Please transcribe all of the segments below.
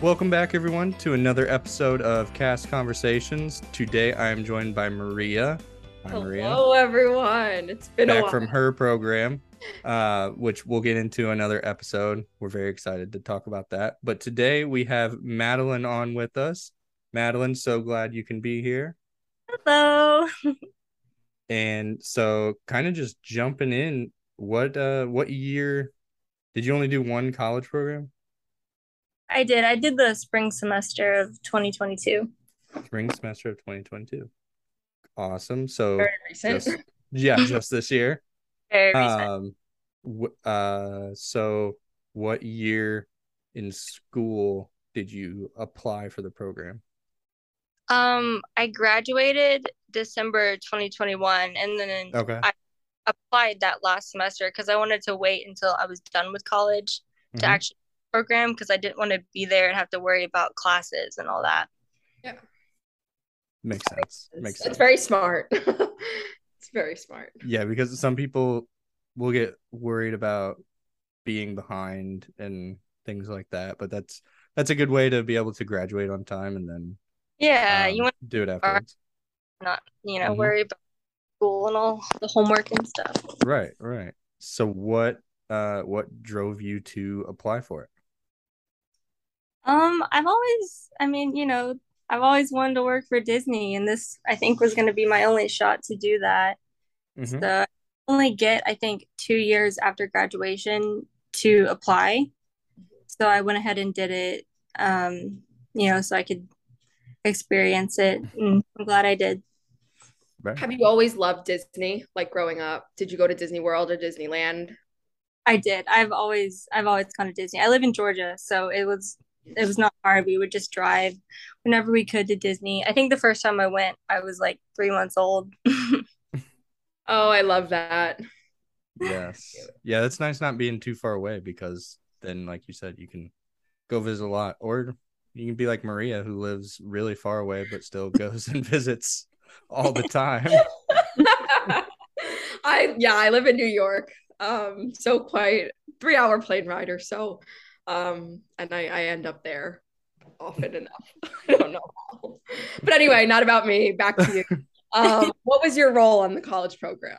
Welcome back, everyone, to another episode of Cast Conversations. Today, I am joined by Maria. Hi, Hello, Maria. everyone. It's been a Back while. from her program, uh, which we'll get into another episode. We're very excited to talk about that. But today, we have Madeline on with us. Madeline, so glad you can be here. Hello. And so, kind of just jumping in, what uh, what year did you only do one college program? I did. I did the spring semester of 2022. Spring semester of 2022. Awesome. So, Very just, yeah, just this year. Very recent. Um, w- uh, so what year in school did you apply for the program? Um, I graduated December 2021 and then Okay. I applied that last semester because I wanted to wait until I was done with college to Mhm. actually program because I didn't want to be there and have to worry about classes and all that. Yeah. Makes sense. Makes sense. It's sense. very smart. it's very smart. Yeah, because some people will get worried about being behind and things like that, but that's that's a good way to be able to graduate on time and then Yeah, um, you want to do it afterwards. not, you know, Mhm. worry about school and all the homework and stuff. Right, right. So what uh what drove you to apply for it? Um, I've always, I mean, you know, I've always wanted to work for Disney, and this I think was going to be my only shot to do that. Mhm. So I only get, I think, two years after graduation to apply. So I went ahead and did it, um, you know, so I could experience it, and I'm glad I did. Right. Have you always loved Disney, like growing up? Did you go to Disney World or Disneyland? I did. I've always, I've always gone to Disney. I live in Georgia, so it was, it was not hard. We would just drive whenever we could to Disney. I think the first time I went, I was like three months old. Oh, I love that. Yes. Yeah, that's nice not being too far away because then, like you said, you can go visit a lot, or you can be like Maria, who lives really far away but still goes and visits all the time. I yeah, I live in New York. Um, so quite three hour plane ride or so. Um, and I, I end up there often enough. I don't know. But anyway, not about me. Back to you. Um, what was your role on the college program?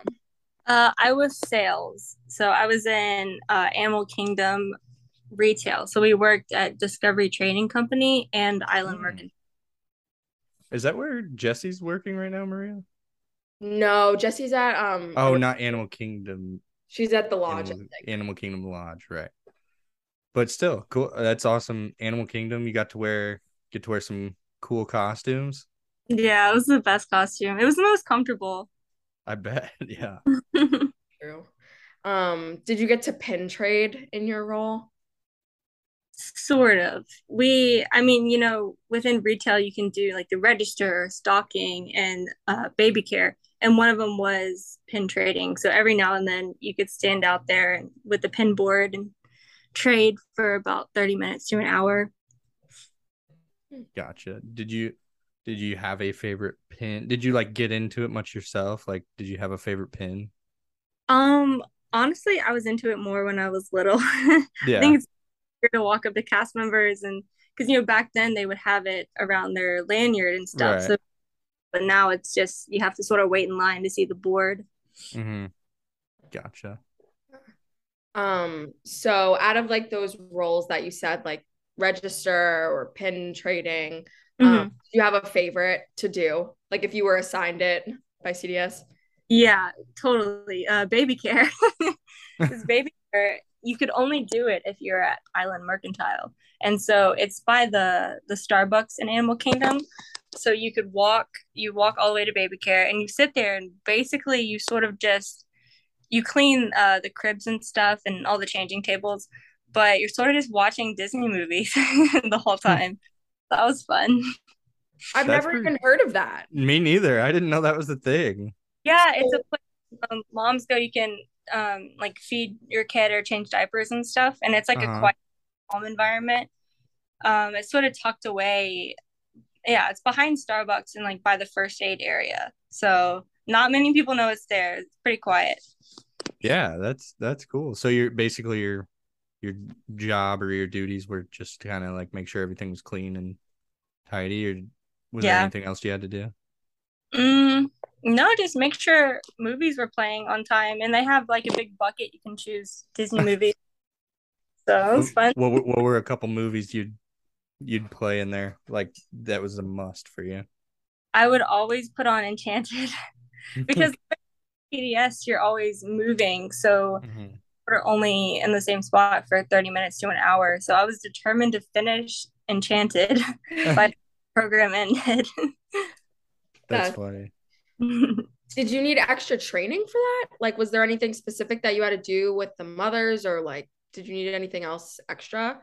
Uh, I was sales. So I was in uh, Animal Kingdom retail. So we worked at Discovery Trading Company and Island Mm. Mercantile. Is that where Jesse's working right now, Maria? No, Jesse's at um Oh, not Animal Kingdom. she's at the lodge. Animal. Animal Kingdom Lodge, right? But still, cool. That's awesome. Animal Kingdom, you got to wear get to wear some cool costumes. Yeah, it was the best costume. It was the most comfortable. I bet. Yeah. True. Um, did you get to pin trade in your role? Sort of. We, I mean, you know, within retail, you can do like the register, stocking, and uh, baby care. And one of them was pin trading. So every now and then you could stand out there and, with the pin board and trade for about 30 minutes to an hour. Gotcha. Did you did you have a favorite pin? Did you like get into it much yourself? Like, did you have a favorite pin? Um, honestly, I was into it more when I was little. I Yeah. think it's to walk up to cast members and because you know back then they would have it around their lanyard and stuff. Right. So, but now it's just you have to sort of wait in line to see the board. Mm-hmm. Gotcha. Um, so out of like those roles that you said, like register or pin trading, um, do you have a favorite to do? Like if you were assigned it by CDS? Yeah, totally. Uh, baby care. This baby care, you could only do it if you're at Island Mercantile, and so it's by the the Starbucks in Animal Kingdom. So you could walk, you walk all the way to baby care, and you sit there, and basically you sort of just you clean uh, the cribs and stuff and all the changing tables, but you're sort of just watching Disney movies the whole time. That was fun. I've That's never pretty- even heard of that. Me neither. I didn't know that was a thing. Yeah, it's a place um, moms go. You can um like feed your kid or change diapers and stuff, and it's like Uh-huh. a quiet home environment. Um, it's sort of tucked away. Yeah, it's behind Starbucks and like by the first aid area. So not many people know it's there. It's pretty quiet. Yeah, that's that's cool. So you're basically you're your job or your duties were just kind of like make sure everything was clean and tidy, or was there anything else you had to do? Mm, no, just make sure movies were playing on time, and they have like a big bucket you can choose Disney movies. So it was fun. What were- what were a couple movies you'd you'd play in there like that was a must for you? I would always put on Enchanted because PDS you're always moving, so Mhm. we're only in the same spot for 30 minutes to an hour. So I was determined to finish Enchanted by the program ended. that's funny. Did you need extra training for that? Like, was there anything specific that you had to do with the mothers, or like, did you need anything else extra?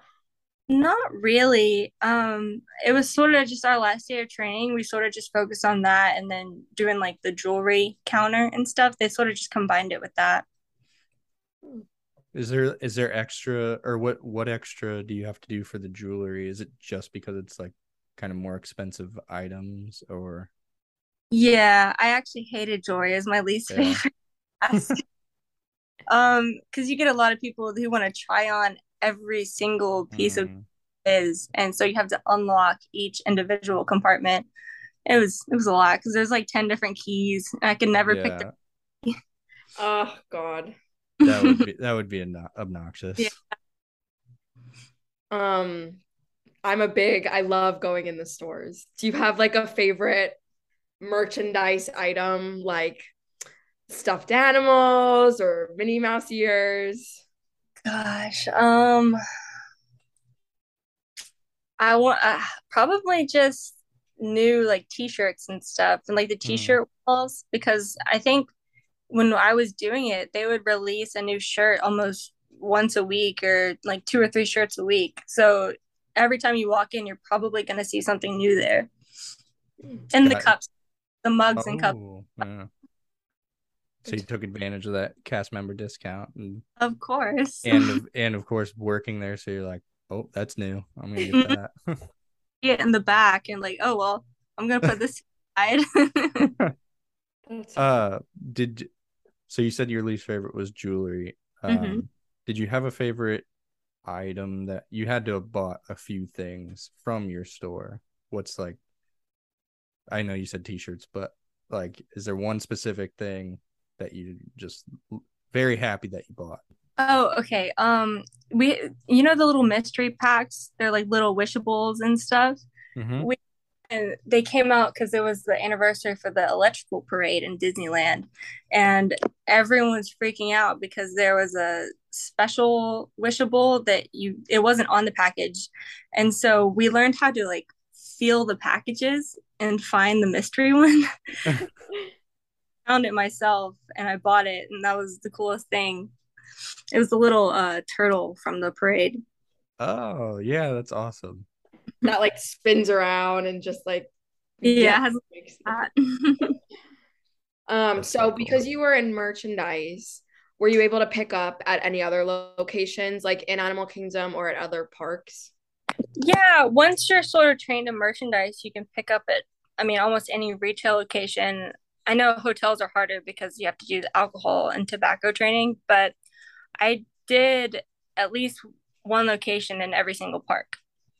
Not really. Um, it was sort of just our last day of training. We sort of just focused on that and then doing like the jewelry counter and stuff. They sort of just combined it with that. Is there is there extra or what what extra do you have to do for the jewelry? Is it just because it's like kind of more expensive items or Yeah, I actually hated jewelry as my least Yeah. favorite. Um, because you get a lot of people who want to try on every single piece of Mm, is, and so you have to unlock each individual compartment. It was it was a lot because there's like 10 different keys and I could never pick yeah, the Oh God. that would be that would be obno- obnoxious. Yeah. Um, I'm a big. I love going in the stores. Do you have like a favorite merchandise item, like stuffed animals or Minnie Mouse ears? Gosh, um, I want uh, probably just new like t-shirts and stuff and like the t-shirt walls because I think when I was doing it, they would release a new shirt almost once a week or like two or three shirts a week. So every time you walk in, you're probably going to see something new there. And the it. cups, the mugs and cups, Oh, yeah. So you took advantage of that cast member discount and of course. and of, and of course working there, so you're like, oh, that's new. I'm gonna get that. it in the back and like, oh well, I'm gonna put this aside. Uh, did so you said your least favorite was jewelry. Um, Mhm. did you have a favorite item that you had to have bought a few things from your store? What's like? I know you said t-shirts, but like, is there one specific thing that you just very happy that you bought? oh, okay. Um, we, you know, the little mystery packs. They're like little wishables and stuff. Mhm. And they came out because it was the anniversary for the electrical parade in Disneyland, and everyone was freaking out because there was a special wishable that you it wasn't on the package, and so we learned how to like feel the packages and find the mystery one. found it myself and I bought it and that was the coolest thing. It was the little uh turtle from the parade. Oh yeah, that's awesome. that like spins around and just like Yeah, it has makes- that. Um, That's so so cool. because you were in merchandise, were you able to pick up at any other locations, like in Animal Kingdom or at other parks? yeah, once you're sort of trained in merchandise, you can pick up at I mean almost any retail location. I know hotels are harder because you have to do the alcohol and tobacco training, but I did at least one location in every single park.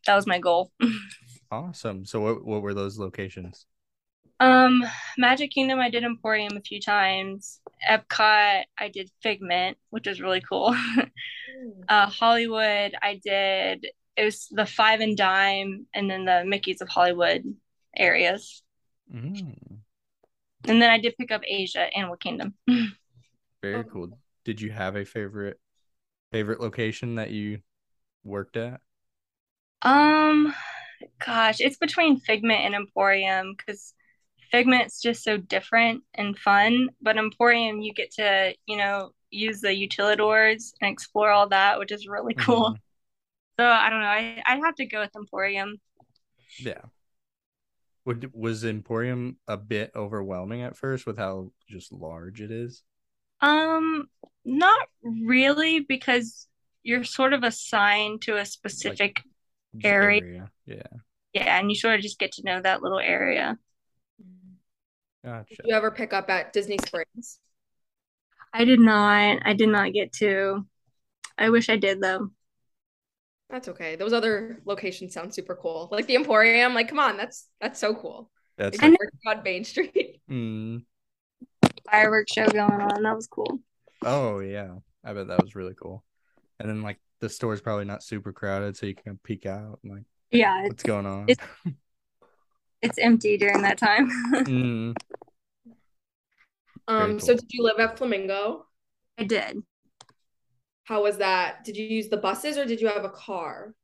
That was my goal. Awesome. So what what were those locations? Um, Magic Kingdom, I did Emporium a few times. Epcot, I did Figment, which was really cool. uh, Hollywood, I did it was the Five and Dime, and then the Mickey's of Hollywood areas. Mm, And then I did pick up Asia, Animal Kingdom. very Oh. cool. Did you have a favorite favorite location that you worked at? Um, gosh, it's between Figment and Emporium because Figment's just so different and fun, but Emporium you get to, you know, use the utilidors and explore all that, which is really cool. Mhm. So I don't know, I I'd have to go with Emporium. Yeah. Would was Emporium a bit overwhelming at first with how just large it is? Um, not really because you're sort of assigned to a specific Just Area. Yeah. yeah, and you sort of just get to know that little area. Gotcha. Did you ever pick up at Disney Springs? I did not. I did not get to. I wish I did though. That's okay. Those other locations sound super cool. Like the Emporium, like come on, that's that's so cool. That's Like, like, on Main Street. mm, Fireworks show going on. That was cool. oh yeah. I bet that was really cool. And then like the store's probably not super crowded, so you can peek out and like Yeah, it's what's going on. it's- it's empty during that time. Mm, Um, Very so cool. did you live at Flamingo? I did. How was that? Did you use the buses or did you have a car?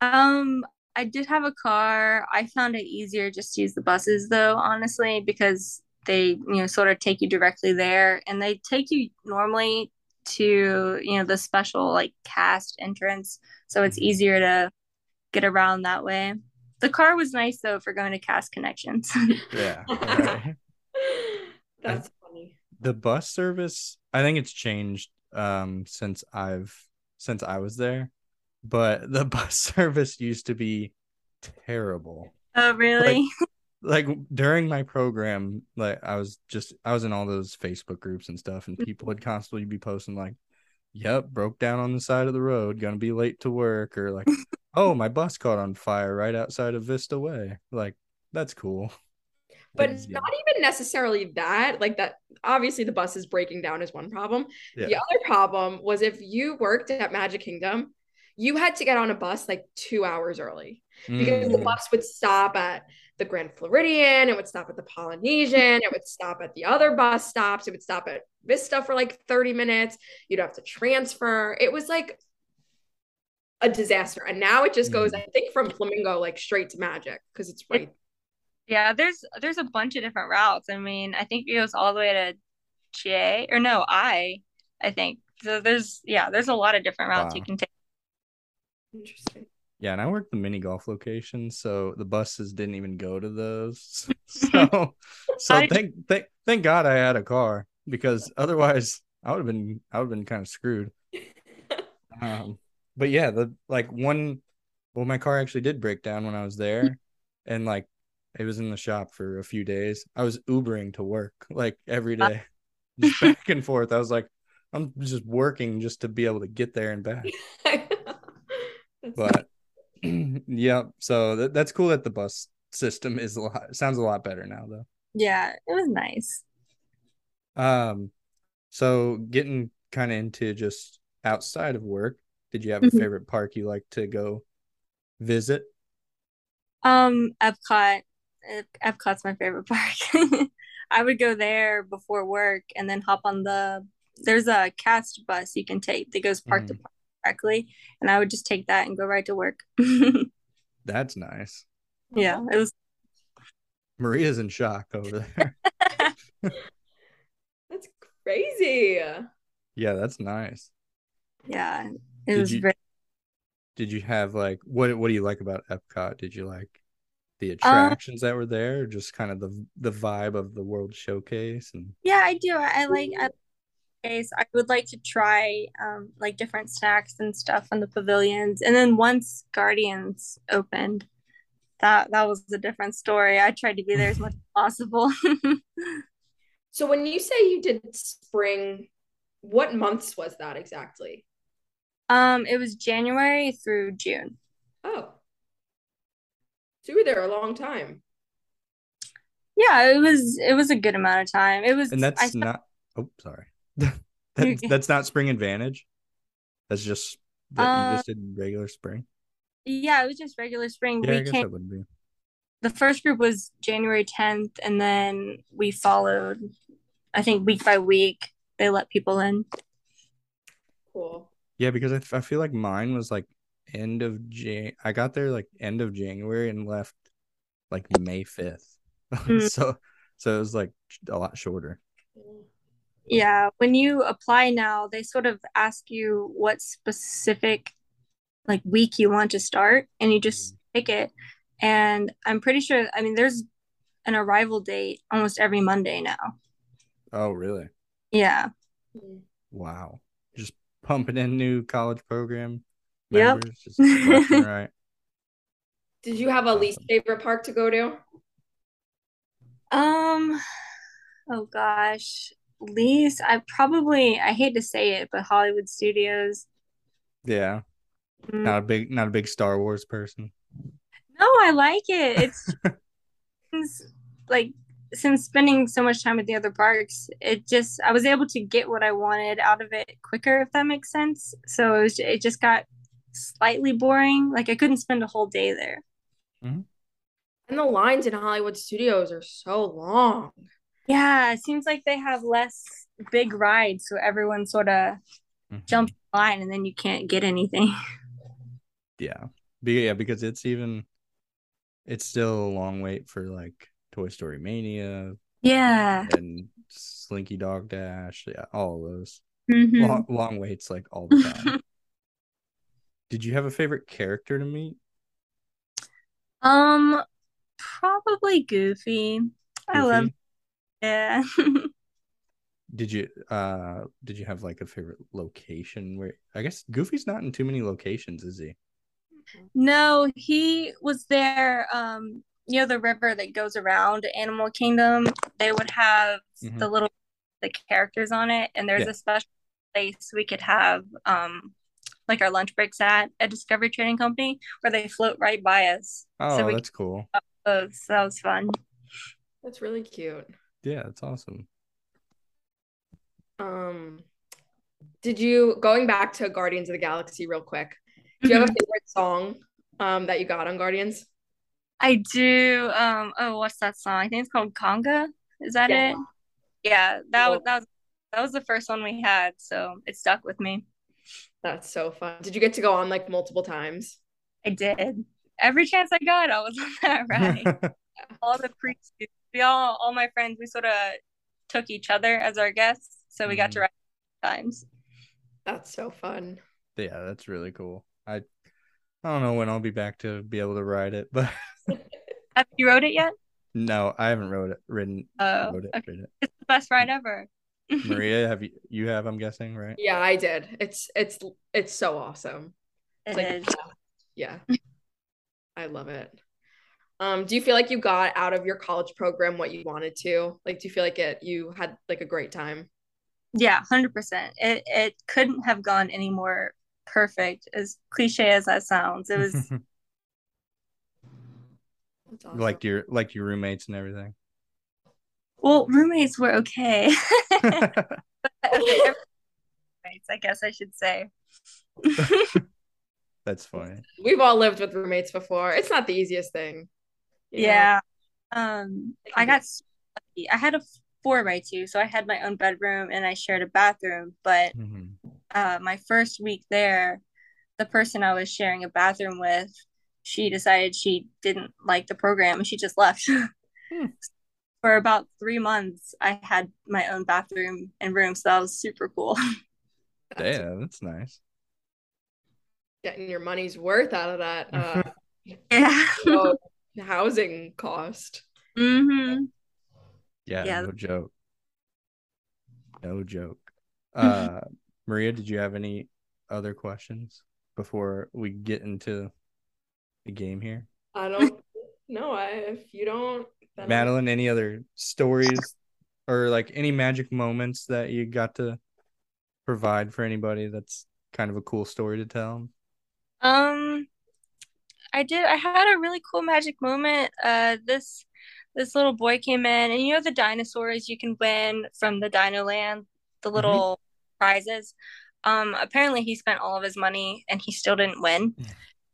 Um, I did have a car. I found it easier just to use the buses though, honestly, because they, you know, sort of take you directly there and they take you normally to, you know, the special like cast entrance. So it's easier to get around that way. The car was nice though for going to cast connections. yeah. right. That's funny. the bus service i think it's changed um since i've since i was there but the bus service used to be terrible. Oh, really? like during my program like i was just i was in all those facebook groups and stuff and people would constantly be posting like yep broke down on the side of the road gonna be late to work or like oh my bus caught on fire right outside of vista way like that's cool But It's- yeah, not even necessarily that. Like that, obviously the bus is breaking down is one problem. The other problem was if you worked at Magic Kingdom, you had to get on a bus like two hours early because the Mm, bus would stop at the Grand Floridian, it would stop at the Polynesian, it would stop at the other bus stops, it would stop at Vista for like 30 minutes. You'd have to transfer. It was like a disaster. And now it just goes, Mhm. I think, from Flamingo like straight to Magic because it's right. Yeah, there's there's a bunch of different routes. I mean, I think it goes all the way to J or no, I I think. So there's yeah, there's a lot of different routes you can take. Interesting. Yeah, and I worked the mini golf location, so the buses didn't even go to those. So, so How did you- thank thank thank God I had a car because otherwise I would have been I would have been kind of screwed. Um, but yeah, the like one, well, my car actually did break down when I was there, and like it was in the shop for a few days. I was Ubering to work like every day, Uh. just back and forth. I was like, I'm just working just to be able to get there and back. But yeah, so that, that's cool that the bus system is a lot sounds a lot better now though. Yeah, it was nice. Um, so getting kind of into just outside of work, did you have a Mhm. favorite park you like to go visit? Um, Epcot. Ep- Epcot's my favorite park. I would go there before work and then hop on the there's a cast bus you can take that goes park to Mhm. park directly, and I would just take that and go right to work. That's nice. Yeah, it was Maria's in shock over there. That's crazy. yeah, that's nice. yeah, it Did was you- very Did you have like what what do you like about Epcot? Did you like the Uh, attractions that were there or just kind of the the vibe of the World Showcase and Yeah, I do. I, I like I case. I would like to try um like different snacks and stuff in the pavilions. And then once Guardians opened, that that was a different story. I tried to be there as much as possible. So when you say you did spring, what months was that exactly? Um, it was January through June. Oh. So you were there a long time. Yeah, it was it was a good amount of time. It was and that's I not oh sorry. that's, that's not spring advantage. That's just that you Uh, just did regular spring. yeah, it was just regular spring. Yeah, I guess came that would be. the first group was January 10th, and then we followed, I think week by week, they let people in. Cool. Yeah, because I, I feel like mine was like end of Jan. I got there like end of January and left like May fifth. Mm. so so it was like a lot shorter. Yeah, when you apply now, they sort of ask you what specific like week you want to start, and you just pick it. And I'm pretty sure, I mean, there's an arrival date almost every Monday now. Oh, really? Yeah. Wow. Just pumping in new college program Yep. Members just right. Did you have a least favorite park to go to? Um, oh gosh, least I probably I hate to say it, but Hollywood Studios. Yeah. Mm. Not a big, not a big Star Wars person. No, I like it. It's it's like since spending so much time at the other parks, it just I was able to get what I wanted out of it quicker, if that makes sense. So it, was, it just got slightly boring. Like I couldn't spend a whole day there. And the lines in Hollywood studios are so long. Yeah, it seems like they have less big rides, so everyone sort of Mhm. jumps the line, and then you can't get anything. Yeah, Be- yeah, because it's even, it's still a long wait for like Toy Story Mania Yeah. and Slinky Dog Dash. Yeah, all of those Mhm. long, long waits like all the time. Did you have a favorite character to meet? Um, probably Goofy. I love. Yeah. Did you uh did you have like a favorite location where I guess Goofy's not in too many locations, is he? No, he was there. Um, you know the river that goes around Animal Kingdom. They would have Mhm. the little the characters on it, and there's Yeah. a special place we could have um like our lunch breaks at a Discovery Trading Company where they float right by us. Oh, so we that's cool. could, that was fun. That's really cute. Yeah, that's awesome. Um, did you going back to Guardians of the Galaxy real quick? Do you have a favorite song um that you got on Guardians? I do. Um. Oh, what's that song? I think it's called Conga. Is that Yeah. it? Yeah. That was that was that was the first one we had, so it stuck with me. That's so fun. Did you get to go on like multiple times? I did. Every chance I got, I was on that ride. all the pre we all all my friends we sort of took each other as our guests, so we got to Mhm. ride times. That's so fun. yeah, that's really cool. I I don't know when I'll be back to be able to ride it, but Have you rode it yet? no, I haven't rode it ridden Oh, rode it, okay. ridden it. It's the best ride ever. Maria, have you you have, I'm guessing, right? Yeah, I did. It's it's it's so awesome. It like is. yeah. I love it. Um, do you feel like you got out of your college program what you wanted to? Like, do you feel like it you had like a great time? Yeah, hundred percent. It it couldn't have gone any more perfect. As cliche as that sounds, it was. Awesome. like your like your roommates and everything. Well, roommates were okay. roommates, I guess I should say. That's funny. We've all lived with roommates before. It's not the easiest thing. you know? Yeah. Um, I got so lucky. I had a four by two, so I had my own bedroom and I shared a bathroom. But Mhm. uh, my first week there, the person I was sharing a bathroom with, she decided she didn't like the program and she just left. Hmm. For about three months, I had my own bathroom and room, so that was super cool. That's Yeah, that's nice. getting your money's worth out of that uh yeah. so housing cost. hmm Yeah, Yeah. no joke. No joke. Uh Maria, did you have any other questions before we get into the game here? I don't know. I if you don't Madeline, any other stories or like any magic moments that you got to provide for anybody that's kind of a cool story to tell? Um, I did. I had a really cool magic moment. Uh, this this little boy came in, and you know the dinosaurs you can win from the Dino Land, the little prizes. Um, apparently he spent all of his money and he still didn't win.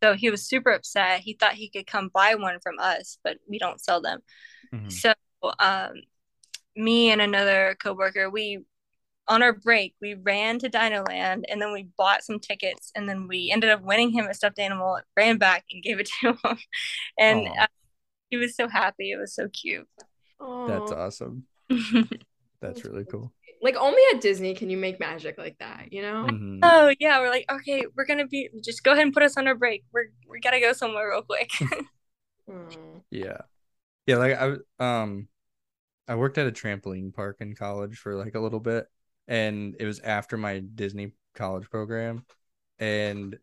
So he was super upset. He thought he could come buy one from us, but we don't sell them. Mhm. So, um, me and another coworker, we on our break, we ran to Dino Land and then we bought some tickets and then we ended up winning him a stuffed animal, ran back and gave it to him. And uh, he was so happy. It was so cute. That's Aw. awesome. That's really cool. like only at Disney can you make magic like that, you know? Mhm. oh, yeah. We're like, okay, we're going to be, just go ahead and put us on our break. We're, we got to go somewhere real quick. Yeah. Yeah, like I um I worked at a trampoline park in college for like a little bit and it was after my Disney college program and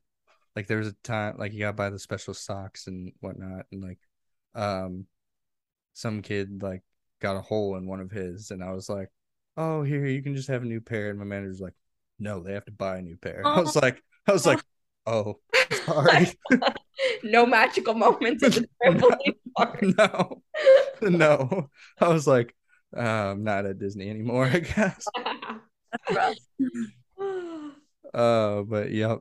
like there was a time like you got by the special socks and whatnot and like um some kid like got a hole in one of his and I was like, "Oh, here you can just have a new pair." And my manager's like, "No, they have to buy a new pair." I was like I was like, Oh, sorry. no magical moments in the trampoline park. no, no. I was like, uh, I'm not at Disney anymore, I guess. Uh, but yep,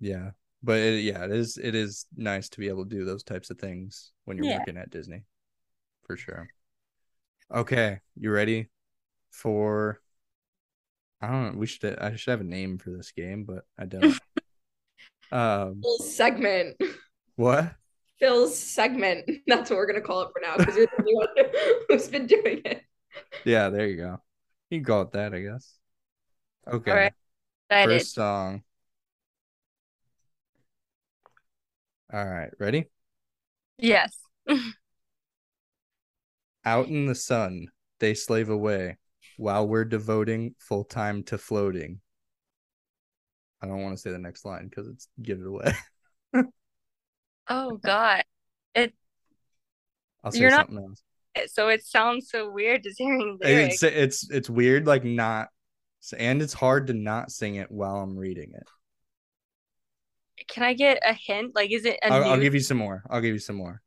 yeah. But it, yeah, it is. It is nice to be able to do those types of things when you're Yeah. working at Disney, for sure. Okay, you ready for? I don't know. We should. I should have a name for this game, but I don't. um, segment. What? Phil's segment. That's what we're gonna call it for now because you're the only one who's been doing it. Yeah, there you go. You can call it that, I guess. Okay. right. Excited. First song. All right, ready? Yes. Out in the sun, they slave away while we're devoting full time to floating. I don't want to say the next line because it's give it away. Oh God. I'll say You're not- something else. Eh, so it sounds so weird just hearing lyrics. It's it's it's weird, like not, and it's hard to not sing it while I'm reading it. Can I get a hint? Like, is it a I'll, I'll give you some more. I'll give you some more.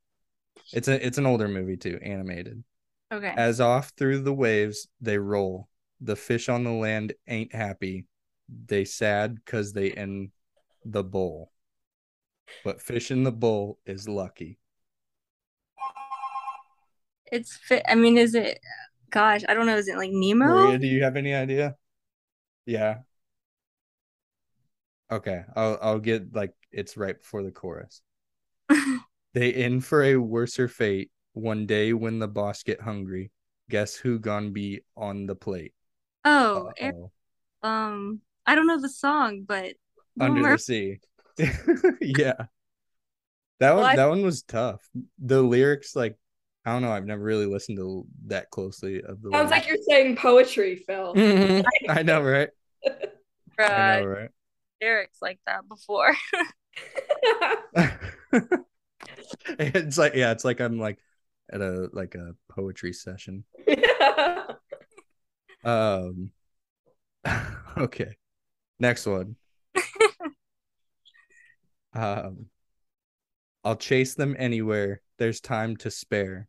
It's a it's an older movie too, animated. Okay. As off through the waves they roll, the fish on the land ain't happy. They sad cause they in the bowl. But fish in the bowl is lucky. It's fit. I mean, is it? Gosh, I don't know. Is it like Nemo? Maria, do you have any idea? Yeah. Okay, I'll I'll get like it's right before the chorus. They in for a worser fate one day when the boss get hungry. Guess who gonna be on the plate? oh, Air- um, I don't know the song, but Under Mer- the sea. yeah. That one Well, I- that one was tough. The lyrics like I don't know, I've never really listened to that closely of the Sounds like you're saying poetry, Phil. Mhm. I know, right? I uh, know, right? lyrics like that before. it's like yeah, it's like I'm like at a like a poetry session. Um okay. Next one. Um I'll chase them anywhere. There's time to spare.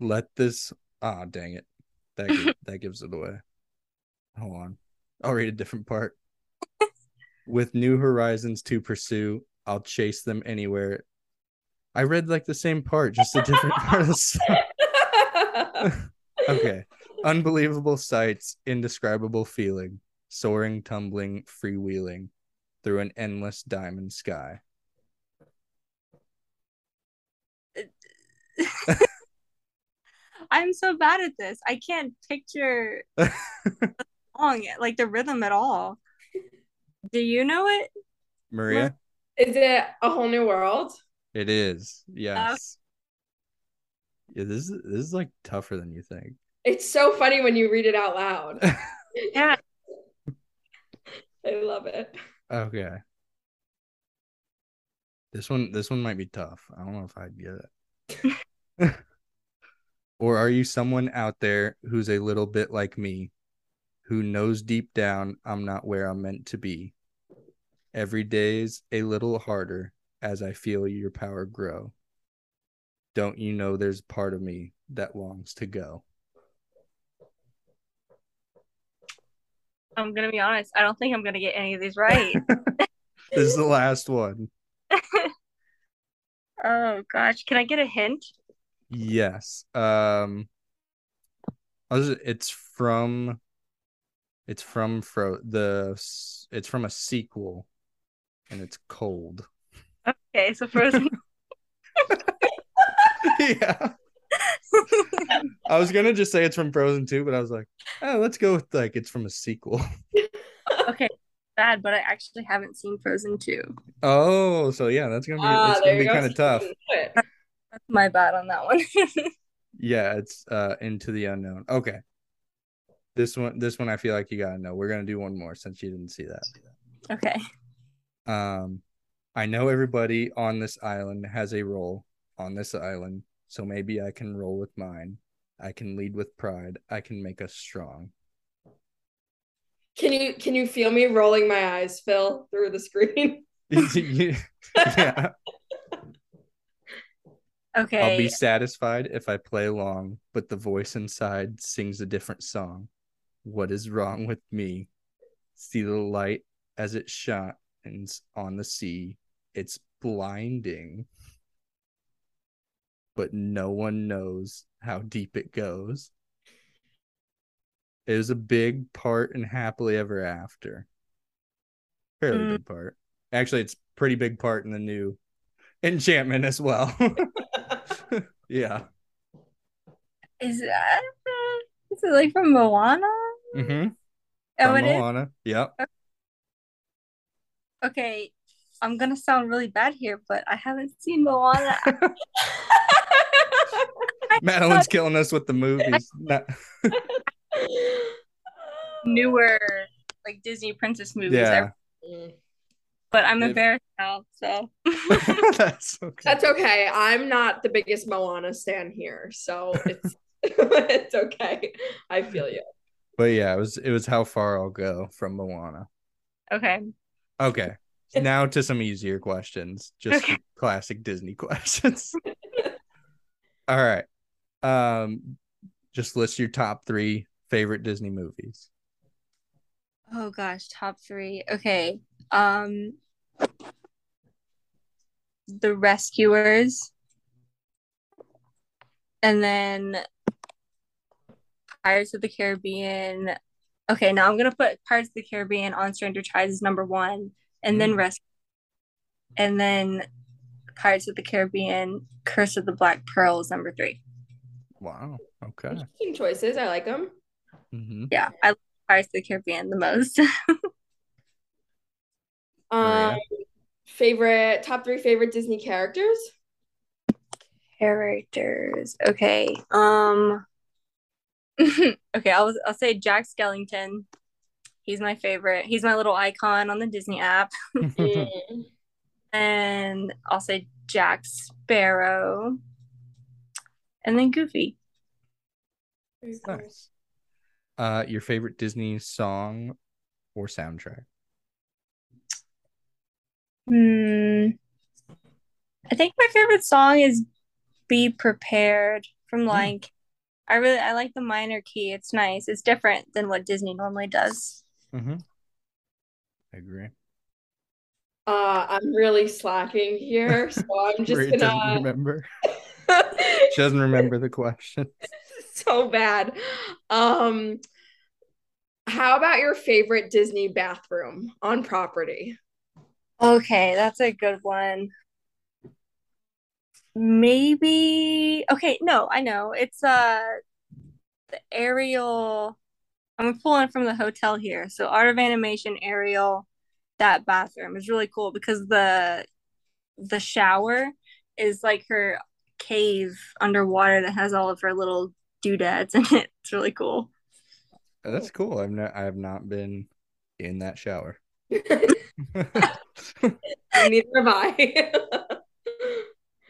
Let this ah dang it. That gi- that gives it away. Hold on. I'll read a different part. With new horizons to pursue, I'll chase them anywhere. I read like the same part, just a different part of the song. Okay. Unbelievable sights, indescribable feeling, soaring, tumbling, freewheeling through an endless diamond sky. I'm so bad at this. I can't picture the song, like the rhythm at all. Do you know it? Maria? Is it a whole new world? It is. Yes. Oh. Yeah, this is this is like tougher than you think. It's so funny when you read it out loud. Yeah. I love it. Okay. This one this one might be tough. I don't know if I'd get it. or are you someone out there who's a little bit like me, who knows deep down I'm not where I'm meant to be? Every day's a little harder as I feel your power grow. Don't you know there's part of me that longs to go? I'm gonna be honest. I don't think I'm gonna get any of these right. This is the last one. oh gosh, can I get a hint? Yes. Um was- it's from it's from Fro the it's from a sequel and it's cold. Okay, so Frozen. yeah. I was gonna just say it's from Frozen 2, but I was like, oh, let's go with like it's from a sequel. okay, bad, but I actually haven't seen Frozen 2. Oh, so yeah, that's gonna be Ah, that's gonna be kind of tough. That's my bad on that one. Yeah, it's uh into the unknown. Okay. This one this one I feel like you gotta know. We're gonna do one more since you didn't see that. okay. Um, I know everybody on this island has a role on this island, so maybe I can roll with mine. I can lead with pride. I can make us strong. Can you can you feel me rolling my eyes, Phil, through the screen? yeah. Okay. I'll be satisfied if I play along, but the voice inside sings a different song. What is wrong with me? See the light as it shines on the sea. It's blinding. But no one knows how deep it goes. It was a big part in Happily Ever After. Fairly Mm. big part. Actually, it's pretty big part in the new Enchantment as well. yeah. Is that is it like from Moana? Mm-hmm. Oh, From is? Moana. Yep. Okay. I'm gonna sound really bad here, but I haven't seen Moana. Madeline's killing us with the movies. Newer like Disney princess movies. yeah. But I'm If- embarrassed now, so That's okay. That's okay. I'm not the biggest Moana stan here, so it's it's okay. I feel you. But yeah, it was it was how far I'll go from Moana. okay. Okay. Now to some easier questions. Just Okay. classic Disney questions. All right. Um just list your top three favorite Disney movies. Oh gosh, top three. Okay. Um The Rescuers. And then Pirates of the Caribbean. Okay, now I'm gonna put Pirates of the Caribbean on Stranger Tides number one, and then Mm. Rescue, and then Pirates of the Caribbean, Curse of the Black Pearl is number three. Wow. Okay. Interesting choices. I like them. hmm Yeah, I like Pirates of the Caribbean the most. Maria? Um, favorite top three favorite Disney characters. Characters. Okay. Um Okay, I'll I'll say Jack Skellington. He's my favorite. He's my little icon on the Disney app. Mm. And I'll say Jack Sparrow. And then Goofy. Nice. Uh your favorite Disney song or soundtrack? Hmm. I think my favorite song is Be Prepared from Lion King. I really I like the minor key. It's nice. It's different than what Disney normally does. Mm-hmm. I agree. Uh, I'm really slacking here, so I'm just Maria gonna. remember. She doesn't remember the question. so bad. Um, how about your favorite Disney bathroom on property? Okay, that's a good one. Maybe okay, no, I know. It's uh the Ariel I'm pulling from the hotel here. So Art of Animation Ariel, that bathroom is really cool because the the shower is like her cave underwater that has all of her little doodads in it. It's really cool. That's cool. I've not I have not been in that shower. Neither have I.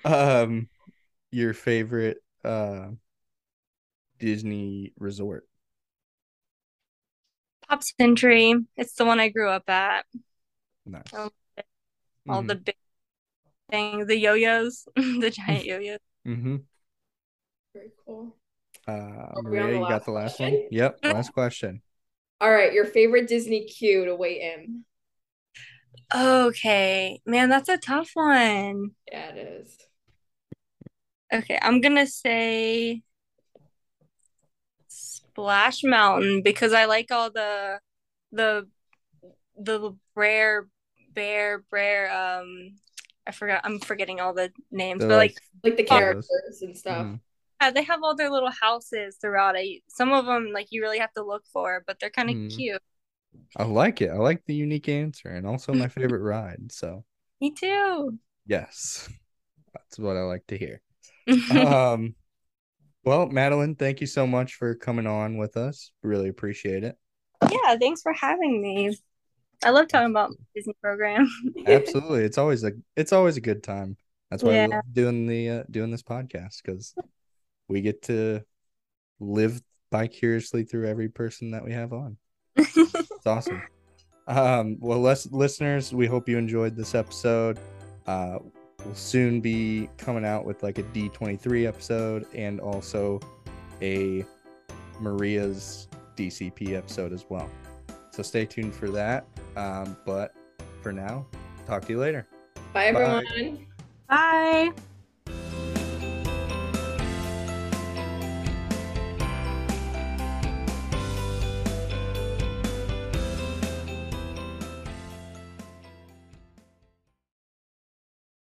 um your favorite uh Disney resort. Pop Century, it's the one I grew up at. Nice. Oh, All Mhm. the big things, the yo-yos, the giant yo-yos. Mm-hmm. Very cool. Uh Are we on Maria, you got the last one? Yep, last question. All right, your favorite Disney queue to wait in? Okay, man, that's a tough one. Yeah, it is. Okay, I'm gonna say Splash Mountain because I like all the the the Br'er Bear Br'er um I forgot I'm forgetting all the names, They're but like Like the those. characters and stuff. Mhm. yeah, they have all their little houses throughout. I some of them like you really have to look for, but they're kind of Mhm. cute. I like it. I like the unique answer and also my favorite ride. So Me too. yes. That's what I like to hear. um well madeline thank you so much for coming on with us really appreciate it Yeah, thanks for having me. I love talking about Disney program. absolutely it's always a it's always a good time that's why Yeah. we love doing the uh, doing this podcast because we get to live vicariously through every person that we have on It's awesome. Um, well, les- listeners, we hope you enjoyed this episode. Uh, we'll soon be coming out with like a D23 episode and also a Maria's DCP episode as well. So stay tuned for that. Um, but for now, talk to you later. Bye, everyone. Bye.